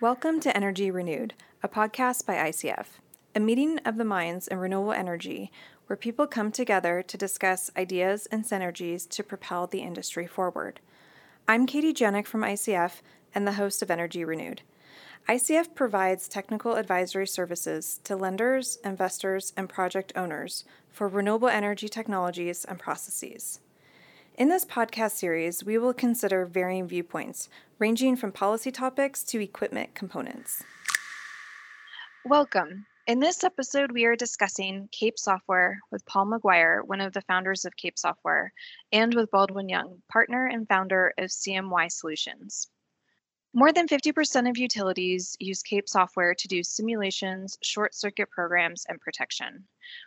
Welcome to Energy Renewed, a podcast by ICF, a meeting of the minds in renewable energy where people come together to discuss ideas and synergies to propel the industry forward. I'm Katie Janik from ICF and the host of Energy Renewed. ICF provides technical advisory services to lenders, investors, and project owners for renewable energy technologies and processes. In this podcast series, we will consider varying viewpoints, ranging from policy topics to equipment components. Welcome. In this episode, we are discussing Cape Software with Paul McGuire, one of the founders of Cape Software, and with Baldwin Young, partner and founder of CMY Solutions. More than 50% of utilities use CAPE software to do simulations, short circuit programs, and protection.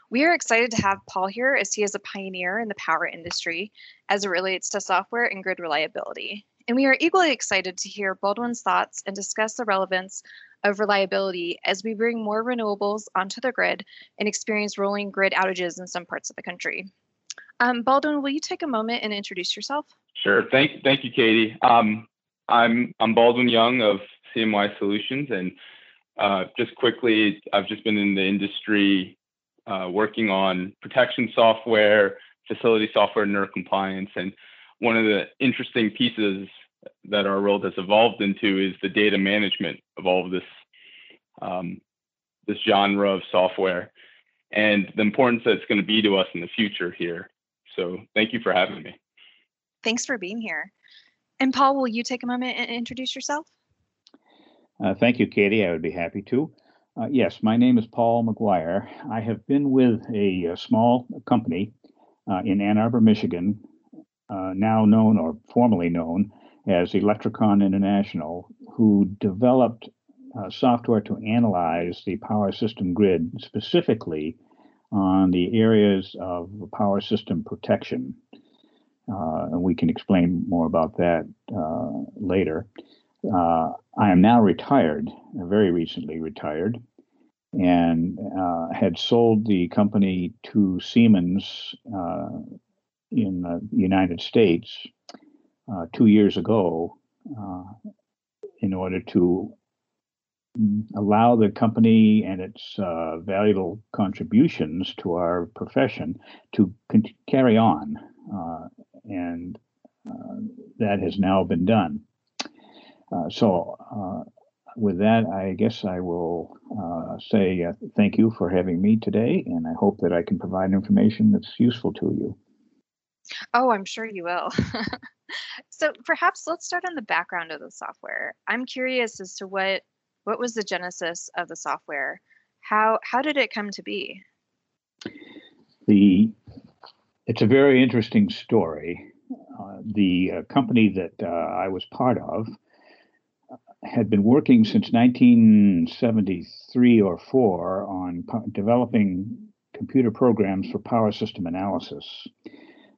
We are excited to have Paul here as he is a pioneer in the power industry as it relates to software and grid reliability. And we are equally excited to hear Baldwin's thoughts and discuss the relevance of reliability as we bring more renewables onto the grid and experience rolling grid outages in some parts of the country. Um, Baldwin, will you take a moment and introduce yourself? Sure. Thank, thank you, Katie. Um, I'm I'm Baldwin Young of CMY Solutions, and uh, just quickly, I've just been in the industry uh, working on protection software, facility software, NERC compliance, and one of the interesting pieces that our world has evolved into is the data management of all of this um, this genre of software and the importance that it's going to be to us in the future here. So thank you for having me. Thanks for being here. And Paul, will you take a moment and introduce yourself? Uh, thank you, Katie. I would be happy to. Uh, yes, my name is Paul McGuire. I have been with a, a small company uh, in Ann Arbor, Michigan, uh, now known or formerly known as Electrocon International, who developed uh, software to analyze the power system grid, specifically on the areas of power system protection. Uh, and we can explain more about that uh, later. Uh, I am now retired, very recently retired, and had sold the company to Siemens in the United States two years ago in order to allow the company and its uh, valuable contributions to our profession to con- carry on. Uh, and uh, that has now been done. Uh, so, uh, with that, I guess I will uh, say thank you for having me today, and I hope that I can provide information that's useful to you. Oh, I'm sure you will. so perhaps let's start on the background of the software. I'm curious as to what what was the genesis of the software? How how did it come to be? The it's a very interesting story. Uh, the uh, company that uh, I was part of uh, had been working since 1973 or 4 on developing computer programs for power system analysis.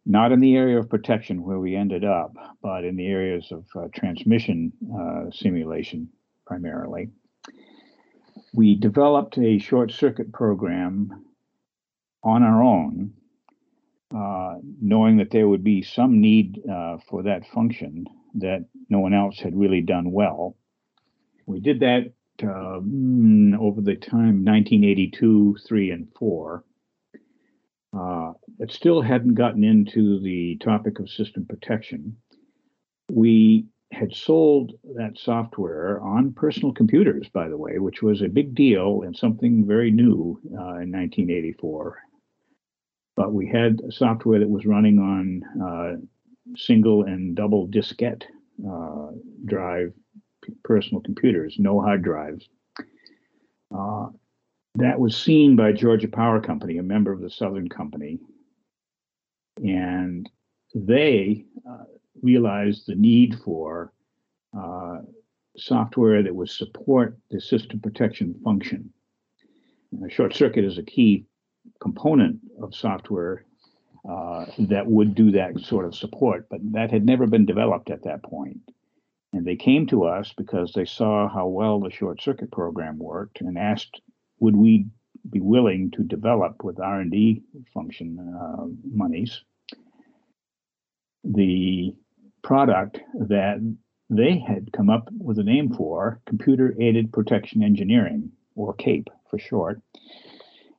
Not in the area of protection where we ended up, but in the areas of uh, transmission uh, simulation primarily. We developed a short circuit program on our own uh, knowing that there would be some need uh, for that function that no one else had really done well. We did that uh, over the time 1982, 3, and 4. Uh, it still hadn't gotten into the topic of system protection. We had sold that software on personal computers, by the way, which was a big deal and something very new uh, in 1984 but we had software that was running on uh, single and double diskette uh, drive personal computers, no hard drives. Uh, that was seen by Georgia Power Company, a member of the Southern Company, and they uh, realized the need for uh, software that would support the system protection function. A short circuit is a key component of software uh, that would do that sort of support, but that had never been developed at that point. And they came to us because they saw how well the short circuit program worked and asked, would we be willing to develop with R&D function uh, monies the product that they had come up with a name for Computer Aided Protection Engineering, or CAPE for short.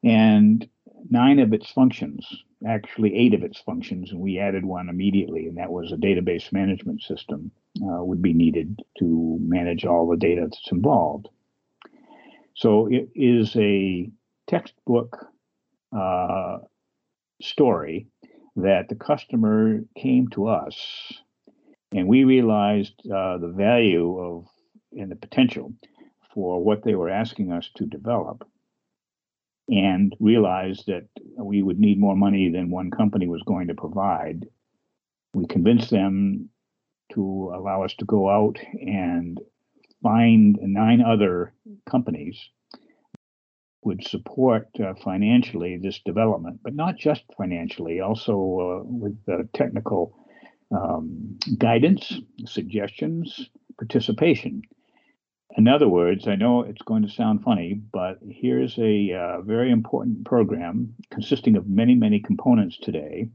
And nine of its functions, actually eight of its functions, and we added one immediately, and that was a database management system uh, would be needed to manage all the data that's involved. So it is a textbook uh, story that the customer came to us and we realized uh, the value of and the potential for what they were asking us to develop and realized that we would need more money than one company was going to provide. We convinced them to allow us to go out and find nine other companies would support uh, financially this development, but not just financially, also uh, with technical um, guidance, suggestions, participation. In other words, I know it's going to sound funny, but here's a uh, very important program consisting of many, many components today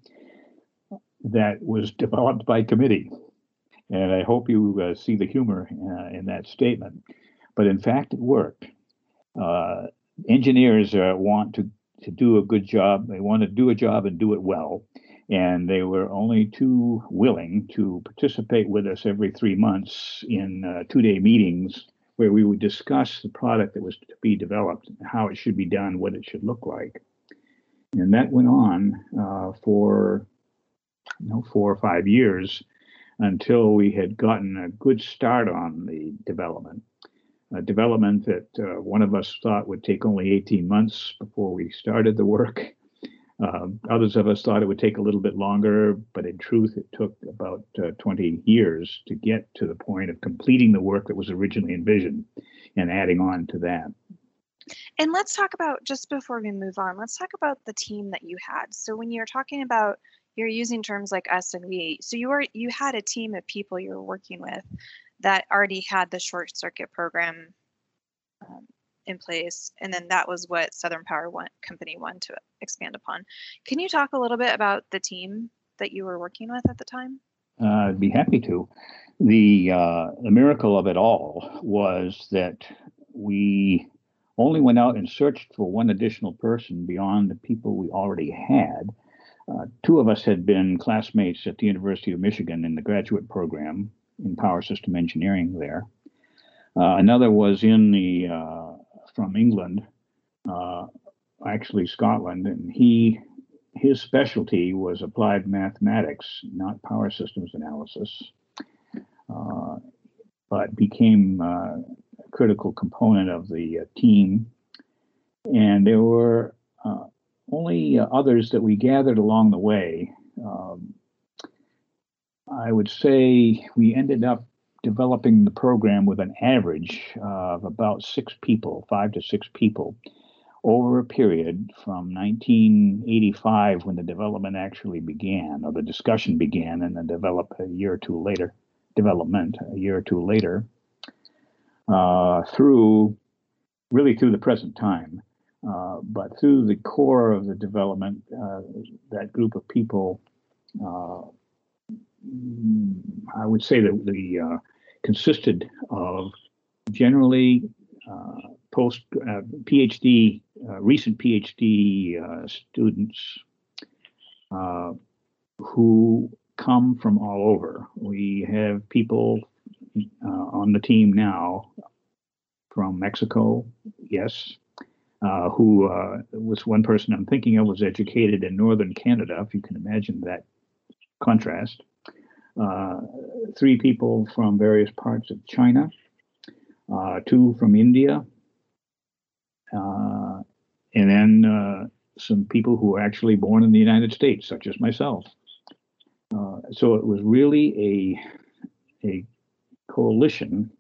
that was developed by committee. And I hope you uh, see the humor uh, in that statement. But in fact, it worked. Uh, engineers uh, want to, to do a good job, they want to do a job and do it well and they were only too willing to participate with us every three months in uh, two-day meetings where we would discuss the product that was to be developed, how it should be done, what it should look like, and that went on uh, for you know four or five years until we had gotten a good start on the development. A development that uh, one of us thought would take only 18 months before we started the work um, others of us thought it would take a little bit longer, but in truth, it took about uh, 20 years to get to the point of completing the work that was originally envisioned and adding on to that. And let's talk about, just before we move on, let's talk about the team that you had. So when you're talking about, you're using terms like us and we, so you were, you had a team of people you were working with that already had the short circuit program um, in place and then that was what southern power company wanted to expand upon. Can you talk a little bit about the team that you were working with at the time? Uh, i'd be happy to. The uh, the miracle of it all was that we only went out and searched for one additional person beyond the people we already had. Uh, two of us had been classmates at the university of michigan in the graduate program in power system engineering there. Uh, another was in the uh, from England, uh, actually Scotland, and he his specialty was applied mathematics, not power systems analysis, uh, but became uh, a critical component of the uh, team. And there were uh, only others that we gathered along the way. Um, I would say we ended up developing the program with an average of about six people, five to six people, over a period from 1985, when the development actually began, or the discussion began, and then develop a year or two later, development a year or two later, uh, through really through the present time. Uh, but through the core of the development, uh, that group of people uh, I would say that the uh, consisted of generally uh, post uh, PhD, uh, recent PhD uh, students uh, who come from all over. We have people on the team now from Mexico, yes, uh, who uh, was one person I'm thinking of was educated in northern Canada, if you can imagine that contrast three people from various parts of China, uh, two from India, uh, and then uh, some people who were actually born in the United States, such as myself. Uh, so it was really a, a coalition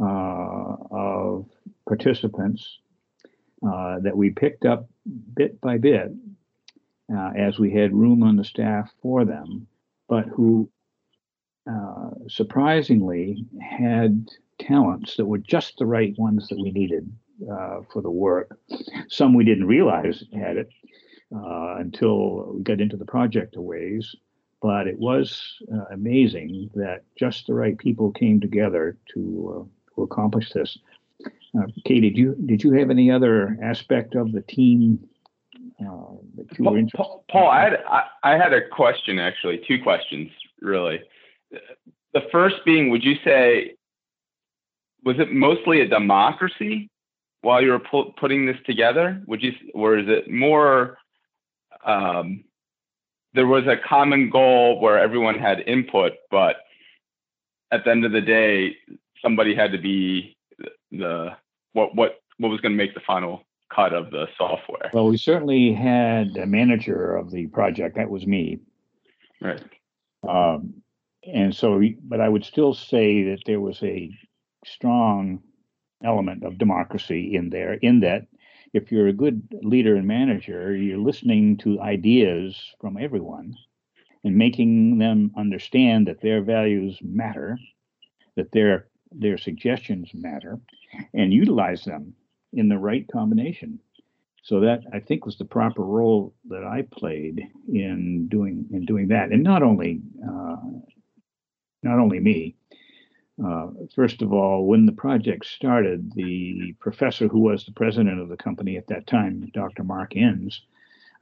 uh, of participants that we picked up bit by bit as we had room on the staff for them, but who uh, surprisingly had talents that were just the right ones that we needed uh, for the work. Some we didn't realize had it uh, until we got into the project a ways, but it was uh, amazing that just the right people came together to uh, to accomplish this. Uh, Katie, did you did you have any other aspect of the team uh, that you were interested? Paul, Paul, I had I, I had a question actually, two questions really. The first being, would you say was it mostly a democracy while you were pu- putting this together? Would you, or is it more? Um, there was a common goal where everyone had input, but at the end of the day, somebody had to be the what what what was going to make the final cut of the software. Well, we certainly had a manager of the project. That was me. Right. Um, and so, but I would still say that there was a strong element of democracy in there, in that if you're a good leader and manager, you're listening to ideas from everyone and making them understand that their values matter, that their their suggestions matter, and utilize them in the right combination. So that I think was the proper role that I played in doing in doing that, and not only uh, not only me. Uh, first of all, when the project started, the professor who was the president of the company at that time, Dr. Mark Enns,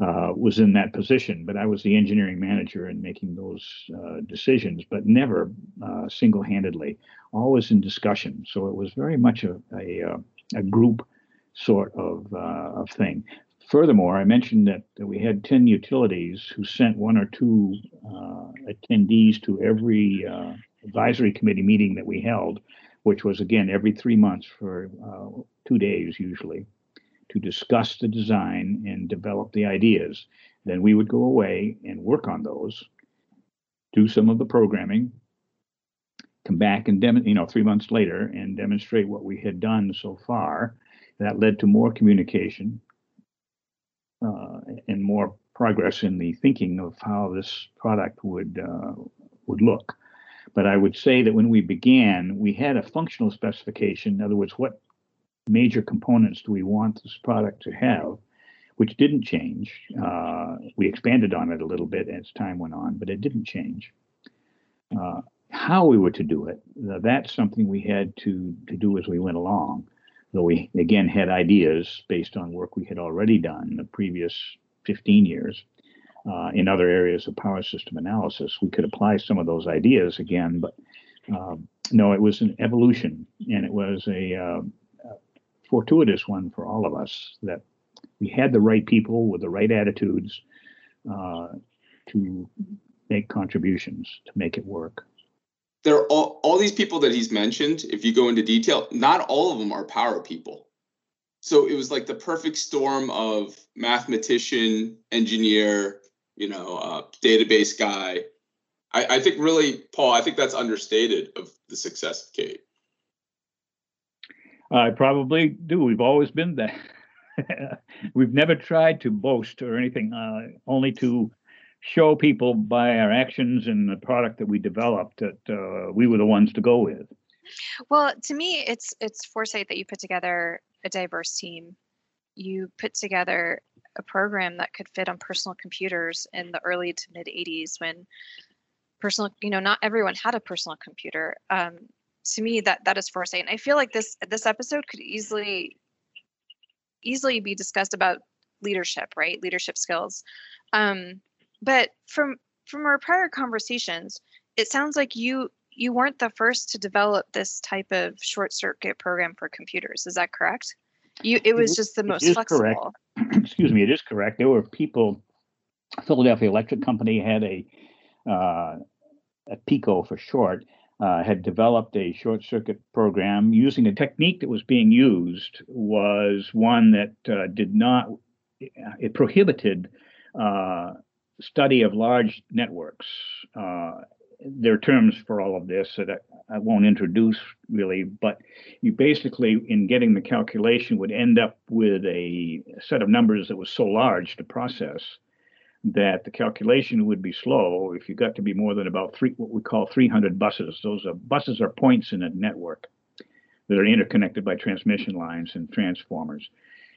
uh, was in that position, but I was the engineering manager in making those uh, decisions, but never uh, single-handedly, always in discussion. So it was very much a, a, uh, a group sort of, uh, of thing. Furthermore, I mentioned that, that, we had 10 utilities who sent one or two uh, attendees to every uh, advisory committee meeting that we held, which was again every three months for uh, two days usually, to discuss the design and develop the ideas. Then we would go away and work on those, do some of the programming, come back and dem- you know three months later and demonstrate what we had done so far. That led to more communication, uh, and more progress in the thinking of how this product would uh, would look. But I would say that when we began, we had a functional specification. In other words, what major components do we want this product to have, which didn't change. Uh, we expanded on it a little bit as time went on, but it didn't change. Uh, how we were to do it, that's something we had to, to do as we went along though we again had ideas based on work we had already done in the previous 15 years uh, in other areas of power system analysis. We could apply some of those ideas again, but um, no, it was an evolution and it was a, uh, a fortuitous one for all of us that we had the right people with the right attitudes uh, to make contributions to make it work there are all, all these people that he's mentioned if you go into detail not all of them are power people. So it was like the perfect storm of mathematician engineer you know uh, database guy. I, I think really paul i think that's understated of the success of CAPE. I probably do. We've always been that. We've never tried to boast or anything uh, only to show people by our actions and the product that we developed that uh, we were the ones to go with. Well, to me, it's it's foresight that you put together a diverse team. You put together a program that could fit on personal computers in the early to mid 80s when personal, you know, not everyone had a personal computer. Um, to me, that that is foresight, and I feel like this this episode could easily easily be discussed about leadership, right? Leadership skills. Um, but from from our prior conversations, it sounds like you you weren't the first to develop this type of short circuit program for computers. Is that correct? You it was just the most flexible. Excuse me, it is correct. There were people. Philadelphia Electric Company had a uh, a PECO for short, uh, had developed a short circuit program using a technique that was being used was one that uh, did not it prohibited uh, study of large networks. Uh, there are terms for all of this that I, I, won't introduce really, but you basically, in getting the calculation, would end up with a set of numbers that was so large to process that the calculation would be slow if you got to be more than about three, what we call 300 buses. Those are buses are points in a network that are interconnected by transmission lines and transformers.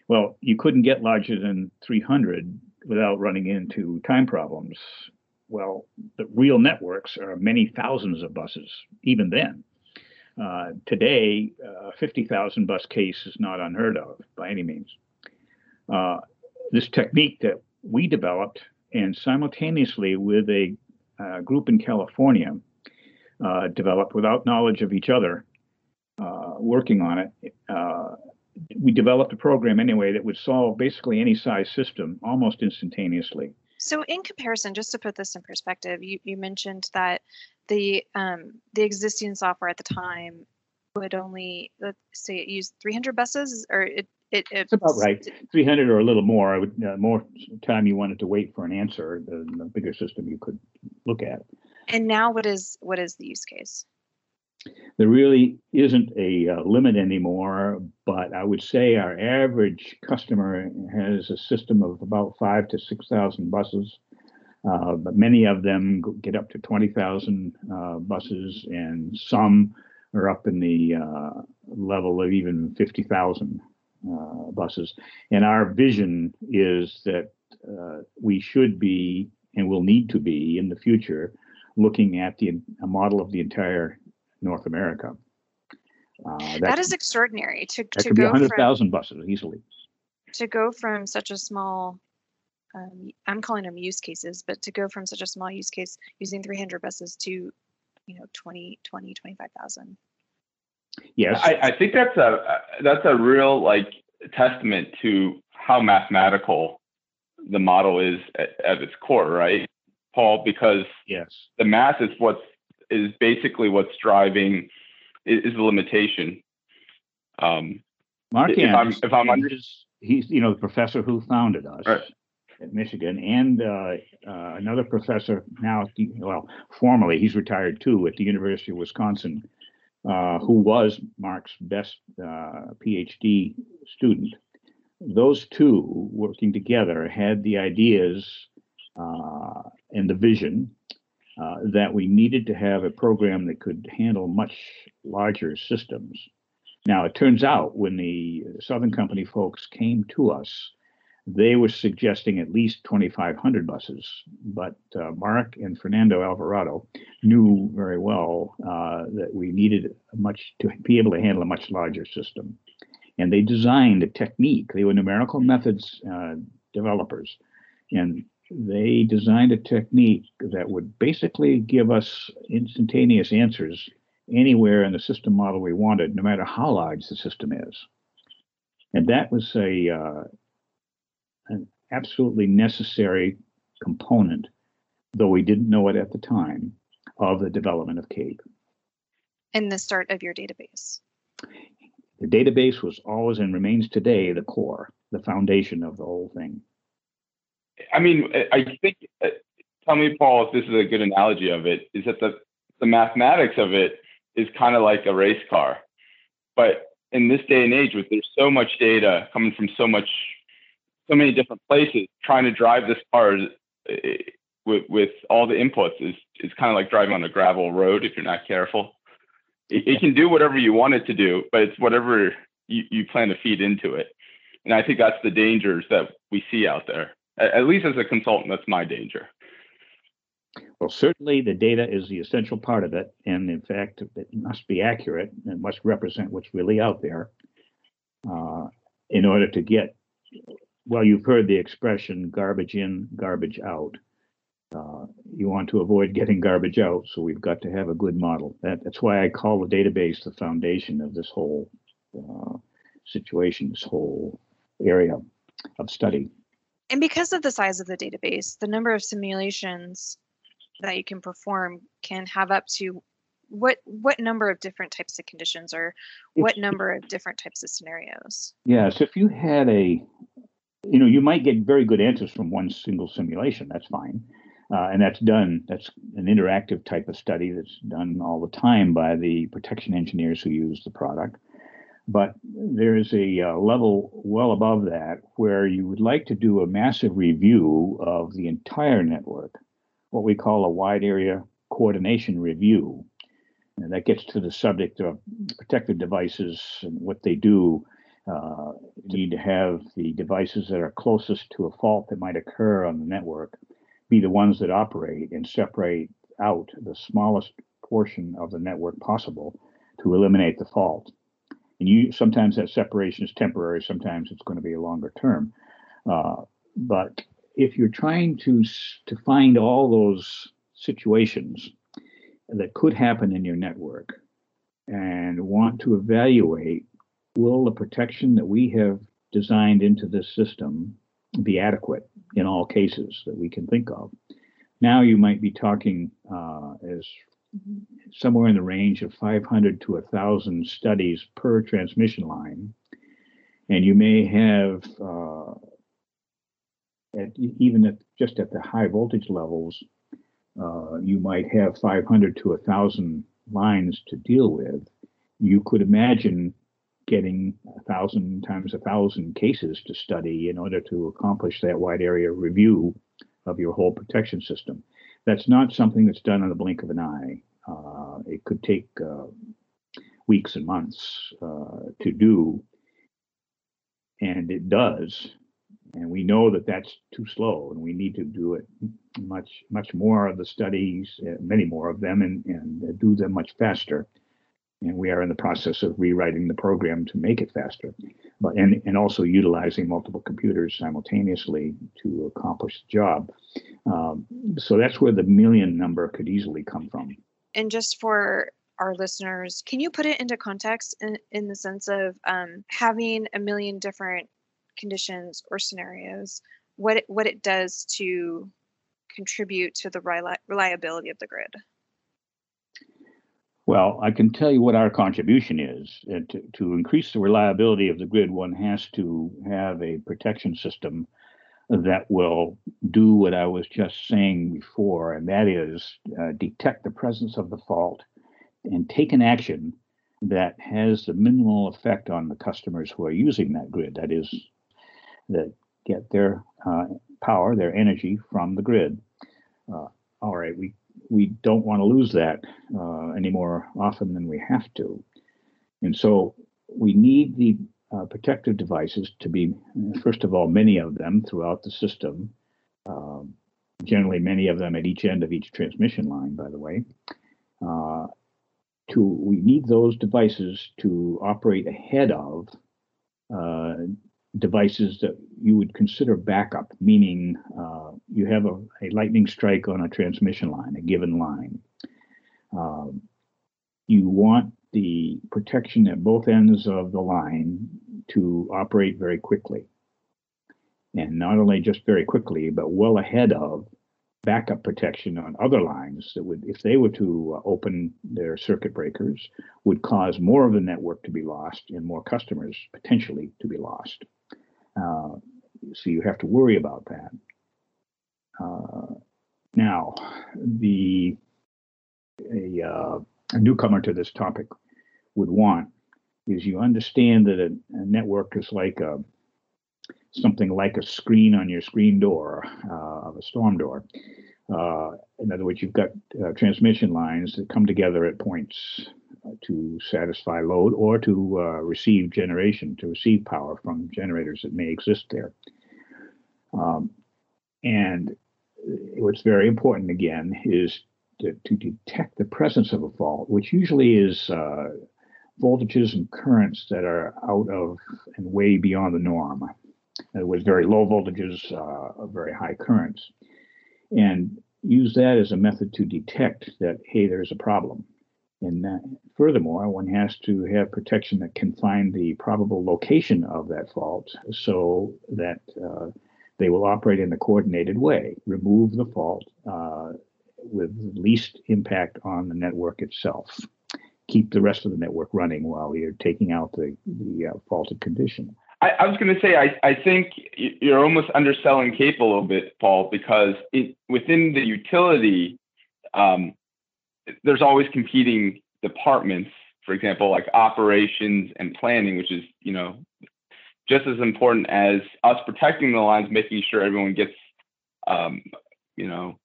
Well, you couldn't get larger than 300 without running into time problems. well, the real networks are many thousands of buses, even then. Uh, today, uh, 50,000 bus case is not unheard of by any means. Uh, this technique that we developed, and simultaneously with a uh, group in California, uh, developed without knowledge of each other, uh, working on it. We developed a program anyway that would solve basically any size system almost instantaneously. So, in comparison, just to put this in perspective, you, you mentioned that the um, the existing software at the time would only let's say it used 300 buses, or it it, it's about right. 300 or a little more. I would uh, more time you wanted to wait for an answer, the, the bigger system you could look at. And now, what is what is the use case? There really isn't a uh, limit anymore, but I would say our average customer has a system of about five to 6,000 buses. Uh, but many of them get up to 20,000 uh, buses, and some are up in the uh, level of even 50,000 uh, buses. And our vision is that uh, we should be and will need to be in the future looking at the a model of the entire North America. Uh, that, that is extraordinary to, that to could go be 100,000 buses easily. To go from such a small, um, I'm calling them use cases, but to go from such a small use case using 300 buses to, you know, 20, 20, 25,000. Yes, I, I think that's a that's a real like testament to how mathematical the model is at, at its core, right, Paul? Because yes, the math is what's is basically what's driving is, is the limitation. Um, Mark if I'm, if I'm under- he's you know the professor who founded us right. at Michigan, and uh, uh, another professor now, well, formerly he's retired too at the University of Wisconsin, uh, who was Mark's best uh, PhD student. Those two working together had the ideas uh, and the vision uh, that we needed to have a program that could handle much larger systems. Now, it turns out when the Southern Company folks came to us, they were suggesting at least 2,500 buses, but uh, Mark and Fernando Alvarado knew very well uh, that we needed much to be able to handle a much larger system. And they designed a technique. They were numerical methods uh, developers, and they designed a technique that would basically give us instantaneous answers anywhere in the system model we wanted, no matter how large the system is. And that was a uh, an absolutely necessary component, though we didn't know it at the time, of the development of CAPE. And the start of your database. The database was always and remains today the core, the foundation of the whole thing. I mean, I think, uh, tell me, Paul, if this is a good analogy of it, is that the, the mathematics of it is kind of like a race car. But in this day and age, with there's so much data coming from so much, so many different places, trying to drive this car uh, with, with all the inputs is, is kind of like driving on a gravel road if you're not careful. It, it can do whatever you want it to do, but it's whatever you, you plan to feed into it. And I think that's the dangers that we see out there at least as a consultant, that's my danger. Well, certainly the data is the essential part of it. And in fact, it must be accurate and must represent what's really out there uh, in order to get, well, you've heard the expression garbage in, garbage out. Uh, you want to avoid getting garbage out, so we've got to have a good model. That, that's why I call the database the foundation of this whole uh, situation, this whole area of study. And because of the size of the database, the number of simulations that you can perform can have up to what what number of different types of conditions or what number of different types of scenarios? Yes, if you had a, you know, you might get very good answers from one single simulation. That's fine. Uh, and that's done. That's an interactive type of study that's done all the time by the protection engineers who use the product. But there is a uh, level well above that where you would like to do a massive review of the entire network, what we call a wide area coordination review. And that gets to the subject of protective devices and what they do. Uh, need to have the devices that are closest to a fault that might occur on the network be the ones that operate and separate out the smallest portion of the network possible to eliminate the fault. And you sometimes that separation is temporary, sometimes it's going to be a longer term. Uh, but if you're trying to to find all those situations that could happen in your network and want to evaluate will the protection that we have designed into this system be adequate in all cases that we can think of. Now you might be talking uh, as somewhere in the range of 500 to 1,000 studies per transmission line. And you may have, uh, at, even at just at the high voltage levels, uh, you might have 500 to 1,000 lines to deal with. You could imagine getting a thousand times a thousand cases to study in order to accomplish that wide area review of your whole protection system. That's not something that's done in the blink of an eye. Uh, it could take uh, weeks and months uh, to do, and it does. And we know that that's too slow, and we need to do it much, much more of the studies, uh, many more of them, and, and do them much faster and we are in the process of rewriting the program to make it faster but and, and also utilizing multiple computers simultaneously to accomplish the job. Um, so that's where the million number could easily come from. And just for our listeners can you put it into context in, in the sense of um, having a million different conditions or scenarios what it, what it does to contribute to the reliability of the grid well, I can tell you what our contribution is. Uh, to, to increase the reliability of the grid, one has to have a protection system that will do what I was just saying before, and that is uh, detect the presence of the fault and take an action that has the minimal effect on the customers who are using that grid. That is, that get their uh, power, their energy from the grid. Uh, all right, we we don't want to lose that uh, any more often than we have to. And so we need the uh, protective devices to be, first of all, many of them throughout the system, um, generally many of them at each end of each transmission line, by the way. Uh, to we need those devices to operate ahead of uh, devices that you would consider backup, meaning uh, you have a, a, lightning strike on a transmission line, a given line. Um, you want the protection at both ends of the line to operate very quickly. And not only just very quickly, but well ahead of backup protection on other lines that would, if they were to uh, open their circuit breakers, would cause more of the network to be lost and more customers potentially to be lost. Uh, so you have to worry about that. Uh, now, the a, uh, a, newcomer to this topic would want is you understand that a, a network is like a something like a screen on your screen door uh, of a storm door. Uh, in other words, you've got uh, transmission lines that come together at points to satisfy load or to uh, receive generation, to receive power from generators that may exist there. Um, and what's very important again is to, to, detect the presence of a fault, which usually is uh, voltages and currents that are out of and way beyond the norm. Words, very low voltages, uh, very high currents. And use that as a method to detect that, hey, there's a problem. And that, furthermore, one has to have protection that can find the probable location of that fault so that uh, they will operate in a coordinated way, remove the fault uh, with least impact on the network itself. Keep the rest of the network running while you're taking out the, the uh, faulted condition. I, I was going to say, I, I think you're almost underselling CAPE a little bit, Paul, because it, within the utility, um, there's always competing departments, for example, like operations and planning, which is, you know, just as important as us protecting the lines, making sure everyone gets, um, you know,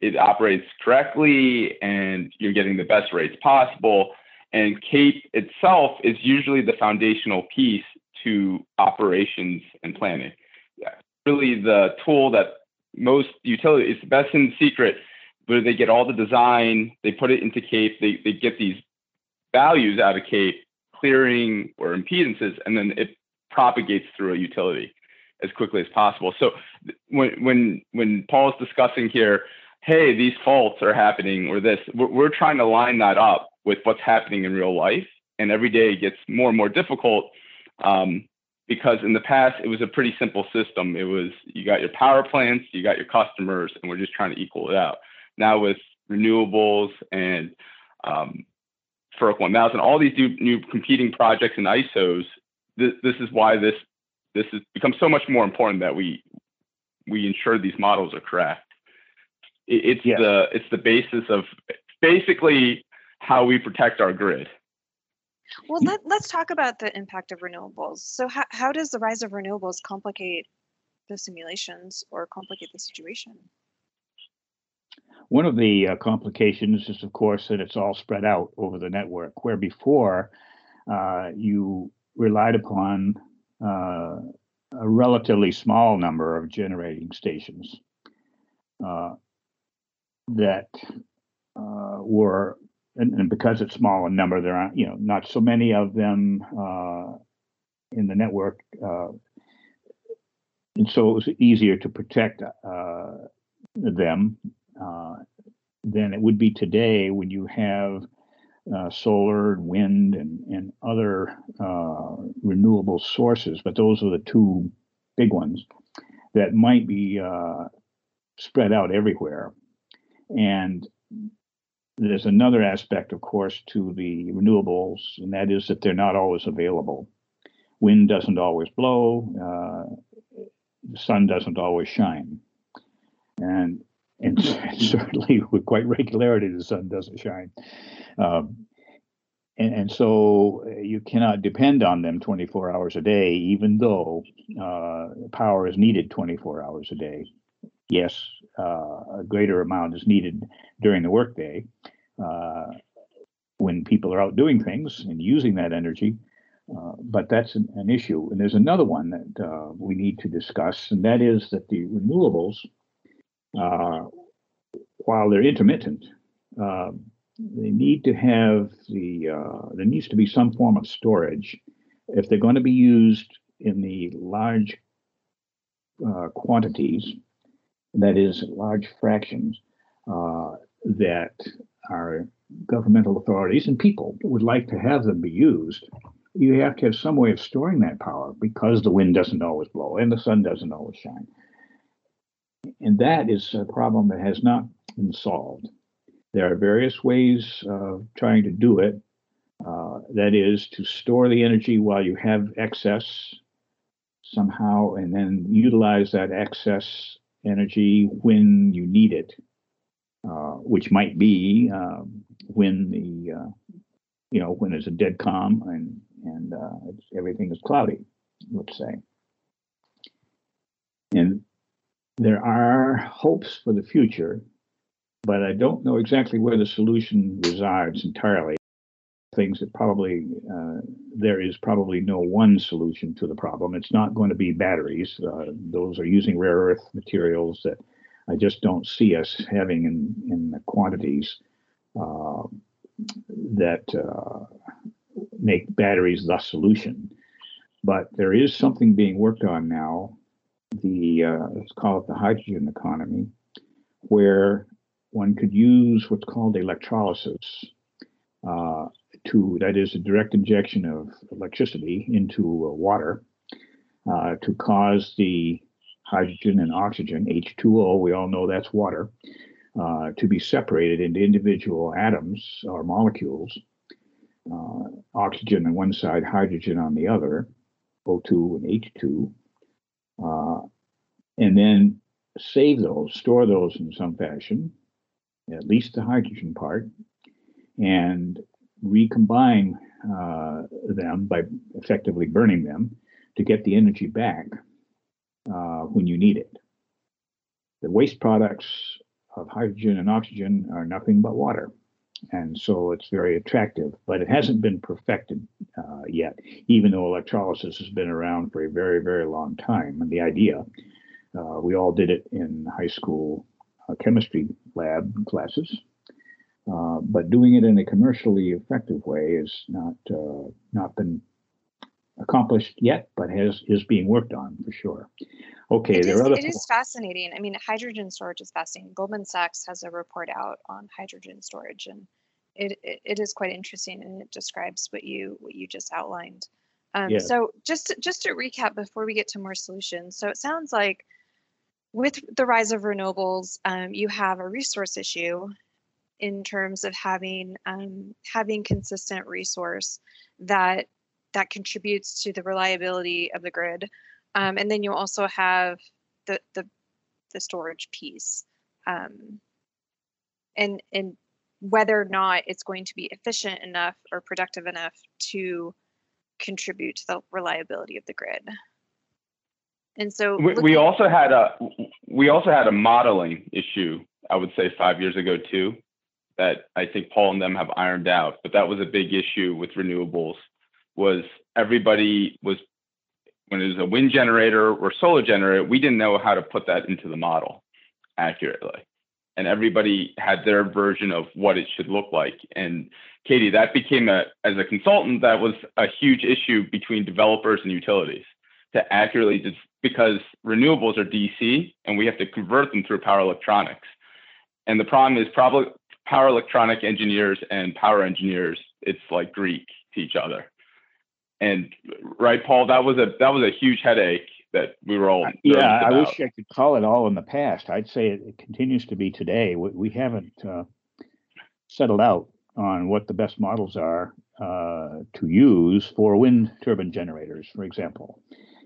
it operates correctly and you're getting the best rates possible. And CAPE itself is usually the foundational piece to operations and planning. Really, the tool that most utility it's best in secret where they get all the design they put it into cape they, they get these values out of cape clearing or impedances and then it propagates through a utility as quickly as possible so when when when paul's discussing here hey these faults are happening or this we're, we're trying to line that up with what's happening in real life and every day it gets more and more difficult um, because in the past it was a pretty simple system. It was you got your power plants, you got your customers, and we're just trying to equal it out. Now with renewables and um, FERC 1000, all these new, new competing projects and ISOs, this, this is why this this has become so much more important that we we ensure these models are correct. It, it's yes. the it's the basis of basically how we protect our grid. Well, let, us talk about the impact of renewables. So, how, how does the rise of renewables complicate the simulations or complicate the situation? One of the uh, complications is, of course, that it's all spread out over the network, where before uh, you relied upon uh, a relatively small number of generating stations uh, that uh, were and, and, because it's small in number, there aren't you know not so many of them uh, in the network, uh, and so it was easier to protect uh, them uh, than it would be today when you have uh, solar, and wind, and and other uh, renewable sources. But those are the two big ones that might be spread out everywhere, and there's another aspect, of course, to the renewables, and that is that they're not always available. Wind doesn't always blow, uh, the sun doesn't always shine, and and certainly with quite regularity the sun doesn't shine. Um, and, and, so you cannot depend on them 24 hours a day, even though uh, power is needed 24 hours a day yes, uh, a greater amount is needed during the workday uh, when people are out doing things and using that energy. Uh, but that's an, an, issue. And there's another one that uh, we need to discuss, and that is that the renewables, uh, while they're intermittent, uh, they need to have the, there needs to be some form of storage. If they're going to be used in the large quantities, that is large fractions uh, that our governmental authorities and people would like to have them be used, you have to have some way of storing that power because the wind doesn't always blow and the sun doesn't always shine. And that is a problem that has not been solved. There are various ways of trying to do it. Uh, that is to store the energy while you have excess somehow and then utilize that excess energy when you need it, uh, which might be um, when the uh, you know when there's a dead calm and and uh, everything is cloudy, let's say. And there are hopes for the future, but I don't know exactly where the solution resides entirely things that probably uh, there is probably no one solution to the problem. It's not going to be batteries. Uh, those are using rare earth materials that I just don't see us having in in the quantities uh, that uh, make batteries the solution. But there is something being worked on now. The uh, let's call it the hydrogen economy, where one could use what's called electrolysis. Uh, to that is a direct injection of electricity into uh, water uh, to cause the hydrogen and oxygen, H2O, we all know that's water, uh, to be separated into individual atoms or molecules, uh, oxygen on one side, hydrogen on the other, O2 and H2, uh, and then save those, store those in some fashion, at least the hydrogen part, and recombine uh, them by effectively burning them to get the energy back uh, when you need it. The waste products of hydrogen and oxygen are nothing but water. And so it's very attractive, but it hasn't been perfected uh, yet, even though electrolysis has been around for a very, very long time. And the idea Uh, we all did it in high school uh, chemistry lab classes, uh, but doing it in a commercially effective way has not uh, not been accomplished yet, but has is being worked on for sure. Okay, It there is, are other. it is fascinating. I mean, hydrogen storage is fascinating. Goldman Sachs has a report out on hydrogen storage, and it, it, it is quite interesting, and it describes what you what you just outlined. Um, Yeah. So just to, just to recap before we get to more solutions. So it sounds like with the rise of renewables, um, you have a resource issue in terms of having um, having consistent resource that that contributes to the reliability of the grid. Um, and then you also have the the, the storage piece. Um, and and whether or not it's going to be efficient enough or productive enough to contribute to the reliability of the grid. And so We, we also had a we also had a modeling issue. I would say five years ago too, that I think Paul and them have ironed out. But that was a big issue with renewables. Was everybody was when it was a wind generator or solar generator, we didn't know how to put that into the model accurately. And everybody had their version of what it should look like. And Katie, that became a, as a consultant, that was a huge issue between developers and utilities to accurately just because renewables are DC and we have to convert them through power electronics. And the problem is probably power electronic engineers and power engineers, it's like Greek to each other. And right, Paul, that was a that was a huge headache that we were all Yeah, I wish I could call it all in the past. I'd say it, it continues to be today. We, we haven't uh, settled out on what the best models are uh, to use for wind turbine generators, for example.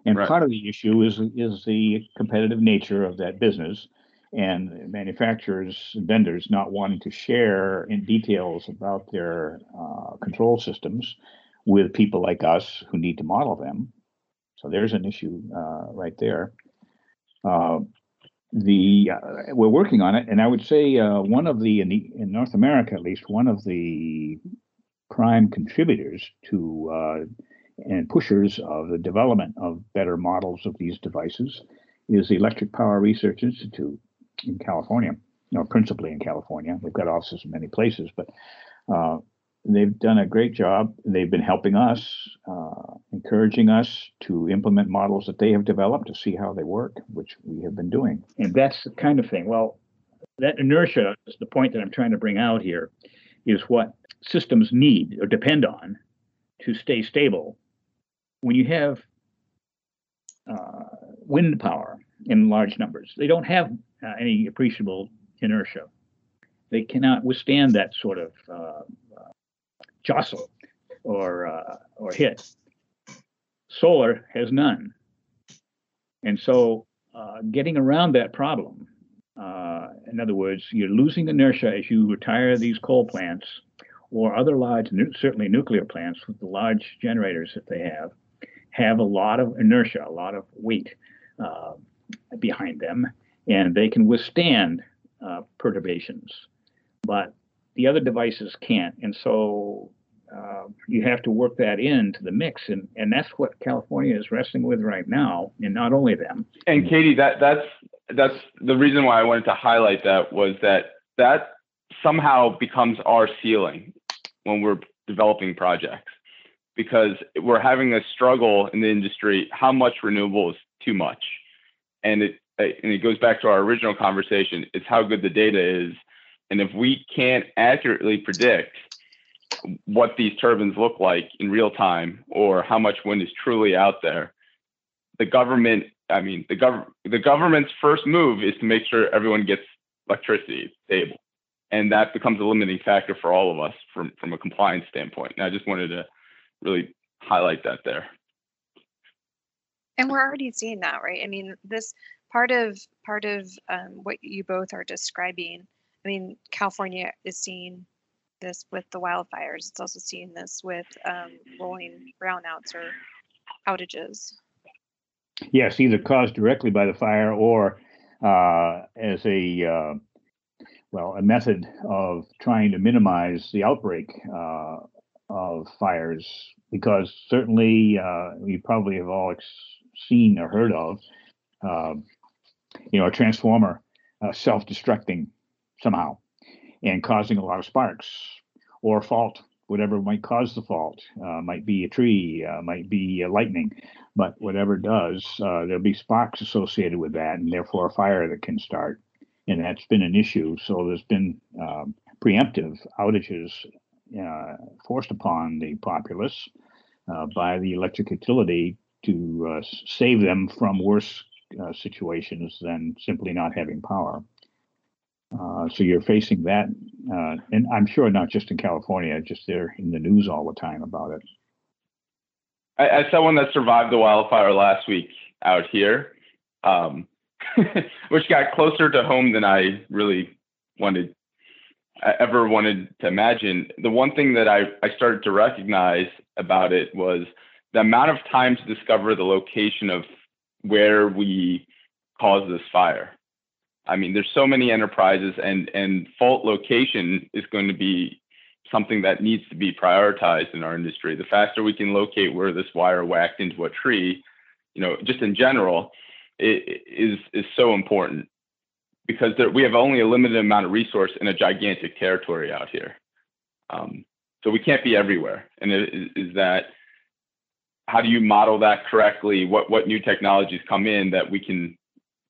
And Right. part of the issue is is the competitive nature of that business, and manufacturers and vendors not wanting to share in details about their uh, control systems with people like us who need to model them. So there's an issue uh, right there. Uh, the uh, we're working on it, and I would say uh, one of the in, the in North America at least one of the prime contributors to uh, and pushers of the development of better models of these devices is the Electric Power Research Institute in California, or principally in California. They've got offices in many places, but uh, they've done a great job. They've been helping us, uh, encouraging us to implement models that they have developed to see how they work, which we have been doing. And that's the kind of thing. Well, that inertia is the point that I'm trying to bring out here is what systems need or depend on to stay stable. When you have uh, wind power in large numbers, they don't have uh, any appreciable inertia. They cannot withstand that sort of uh, jostle or uh, or hit. Solar has none, and so uh, getting around that problem. Uh, in other words, you're losing inertia as you retire these coal plants or other large, certainly nuclear plants with the large generators that they have, have a lot of inertia, a lot of weight uh, behind them, and they can withstand uh, perturbations. But the other devices can't, and so uh, you have to work that into the mix, and and that's what California is wrestling with right now, and not only them. And Katie, that that's that's the reason why I wanted to highlight that was that that somehow becomes our ceiling when we're developing projects because we're having a struggle in the industry how much renewable is too much and it and it goes back to our original conversation it's how good the data is. And if we can't accurately predict what these turbines look like in real time or how much wind is truly out there the government i mean the government the government's first move is to make sure everyone gets electricity stable. And that becomes a limiting factor for all of us from from a compliance standpoint. And i just wanted to really highlight that there. And we're already seeing that right? I mean this part of part of um, what you both are describing i mean california is seeing this with the wildfires it's also seeing this with um, rolling brownouts or outages Yes, either caused directly by the fire or uh, as a uh, well a method of trying to minimize the outbreak uh, of fires. Because certainly uh, you probably have all ex- seen or heard of uh, you know, a transformer uh, self-destructing somehow and causing a lot of sparks or fault, whatever might cause the fault. Uh, might be a tree, uh, might be lightning, but whatever does, uh, there'll be sparks associated with that, and therefore a fire that can start. And that's been an issue. So there's been um, preemptive outages uh, forced upon the populace uh, by the electric utility to uh, save them from worse uh, situations than simply not having power. Uh, so you're facing that, uh, and I'm sure not just in California, just they're in the news all the time about it. I, as someone that survived the wildfire last week out here, um, which got closer to home than I really wanted I ever wanted to imagine. The one thing that I, I started to recognize about it was the amount of time to discover the location of where we caused this fire. I mean, there's so many enterprises, and and fault location is going to be something that needs to be prioritized in our industry. The faster we can locate where this wire whacked into a tree, you know, just in general, it is is so important because there, we have only a limited amount of resource in a gigantic territory out here. Um, so we can't be everywhere. And is, is that how do you model that correctly? What what new technologies come in that we can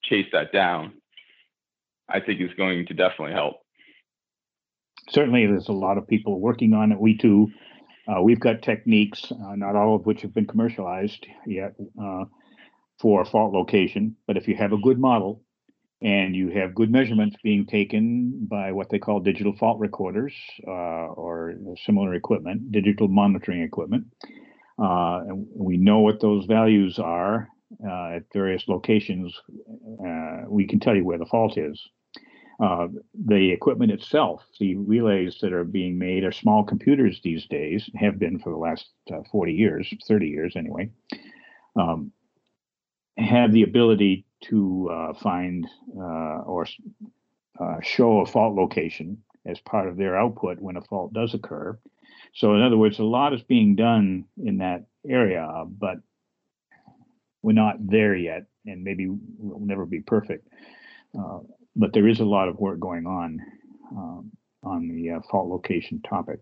chase that down? I think is going to definitely help. Certainly, there's a lot of people working on it. We too, uh, we've got techniques, uh, not all of which have been commercialized yet, uh, for fault location. But if you have a good model, and you have good measurements being taken by what they call digital fault recorders uh, or similar equipment, digital monitoring equipment. Uh, and we know what those values are uh, at various locations. Uh, we can tell you where the fault is. Uh, the equipment itself, the relays that are being made are small computers these days, have been for the last uh, 40 years, 30 years anyway, um, have the ability to uh, find or show a fault location as part of their output when a fault does occur. So, in other words, a lot is being done in that area, but we're not there yet, and maybe we'll never be perfect. Uh, but there is a lot of work going on um, on the uh, fault location topic.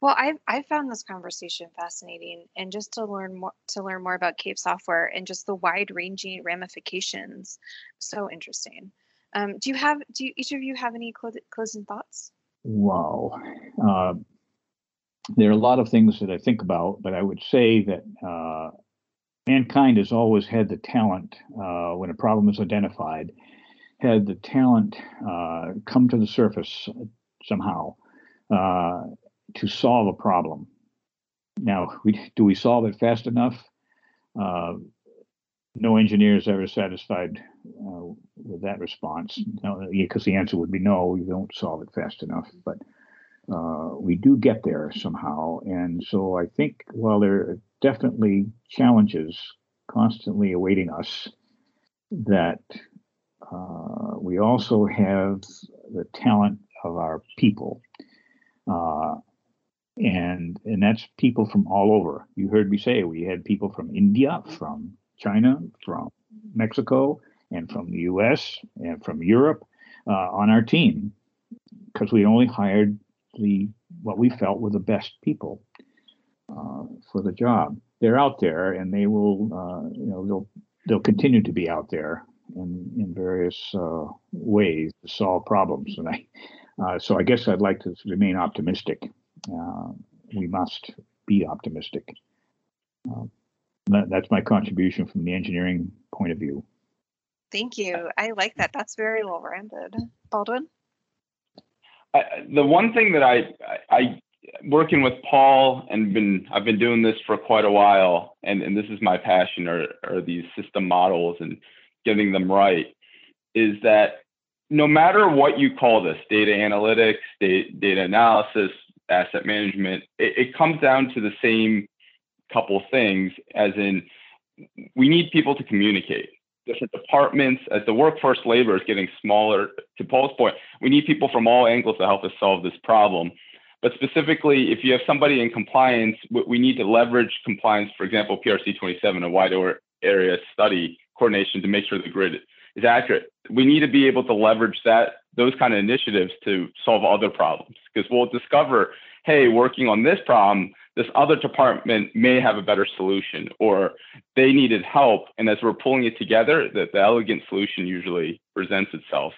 Well, I I found this conversation fascinating, and just to learn more to learn more about CAPE software and just the wide ranging ramifications, so interesting. Um, do you have do you, each of you have any clo- closing thoughts? Wow, uh, there are a lot of things that I think about, but I would say that uh, mankind has always had the talent uh, when a problem is identified, had the talent uh, come to the surface somehow uh, to solve a problem. Now, we, do we solve it fast enough? No engineer is ever satisfied uh, with that response, because the answer would be no, you don't solve it fast enough. But uh, we do get there somehow. And so I think while there are definitely challenges constantly awaiting us, that uh, we also have the talent of our people. Uh, and and that's people from all over. You heard me say we had people from India, from China, from Mexico, and from the U.S. and from Europe uh, on our team because we only hired the what we felt were the best people uh, for the job. They're out there, and they will, uh, you know, they'll they'll continue to be out there in in various uh, ways to solve problems. And I, uh, so I guess I'd like to remain optimistic uh, we must be optimistic. That, that's my contribution from the engineering point of view. Thank you. I like that. That's very well rounded. Baldwin? I, the one thing that I, I, working with Paul and been I've been doing this for quite a while, and, and this is my passion are, are these system models and getting them right, is that no matter what you call this, data analytics, data, data analysis, asset management, it, it comes down to the same couple things, as in we need people to communicate. Different departments, as the workforce labor is getting smaller, to Paul's point, we need people from all angles to help us solve this problem. But specifically, if you have somebody in compliance, we need to leverage compliance, for example, PRC 27, a wide area study coordination to make sure the grid is accurate. We need to be able to leverage that those kind of initiatives to solve other problems because we'll discover, hey, working on this problem, this other department may have a better solution or they needed help. And as we're pulling it together, that the elegant solution usually presents itself.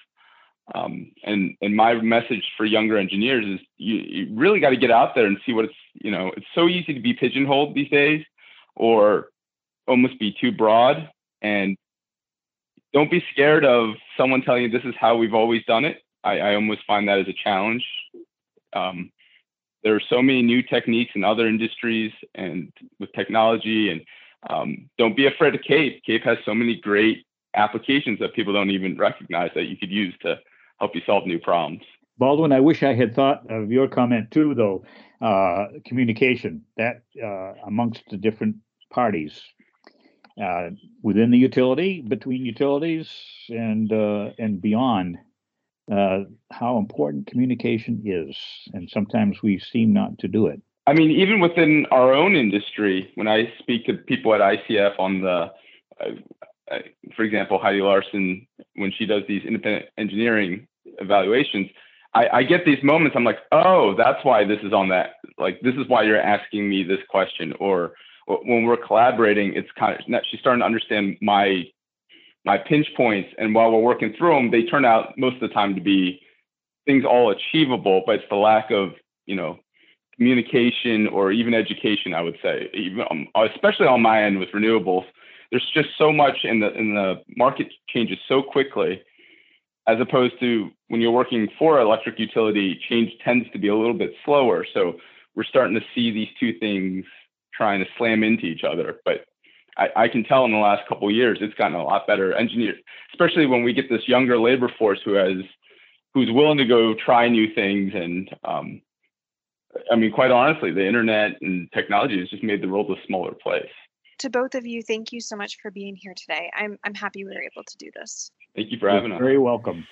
Um, and and my message for younger engineers is you, you really got to get out there and see what it's you know it's so easy to be pigeonholed these days or almost be too broad and don't be scared of someone telling you this is how we've always done it i, I almost find that as a challenge um, there are so many new techniques in other industries and with technology and um, don't be afraid of cape cape has so many great applications that people don't even recognize that you could use to help you solve new problems Baldwin, I wish I had thought of your comment too, though. Uh, communication that uh, amongst the different parties uh, within the utility, between utilities, and uh, and beyond. Uh, how important communication is, and sometimes we seem not to do it. I mean, even within our own industry, when I speak to people at ICF on the, uh, for example, Heidi Larson, when she does these independent engineering evaluations, I, I get these moments. I'm like, oh, that's why this is on that. Like, this is why you're asking me this question. Or when we're collaborating, it's kind of she's starting to understand my my pinch points, and while we're working through them, they turn out most of the time to be things all achievable. But it's the lack of you know communication or even education. I would say, even um, especially on my end with renewables, there's just so much in the in the market changes so quickly as opposed to when you're working for electric utility, change tends to be a little bit slower. So we're starting to see these two things trying to slam into each other. But I, I can tell in the last couple years, it's gotten a lot better. Engineers, especially when we get this younger labor force who has, who's willing to go try new things. And um, I mean, quite honestly, the internet and technology has just made the world a smaller place. To both of you, thank you so much for being here today. I'm I'm happy we were able to do this. Thank you for having You're us. Very welcome.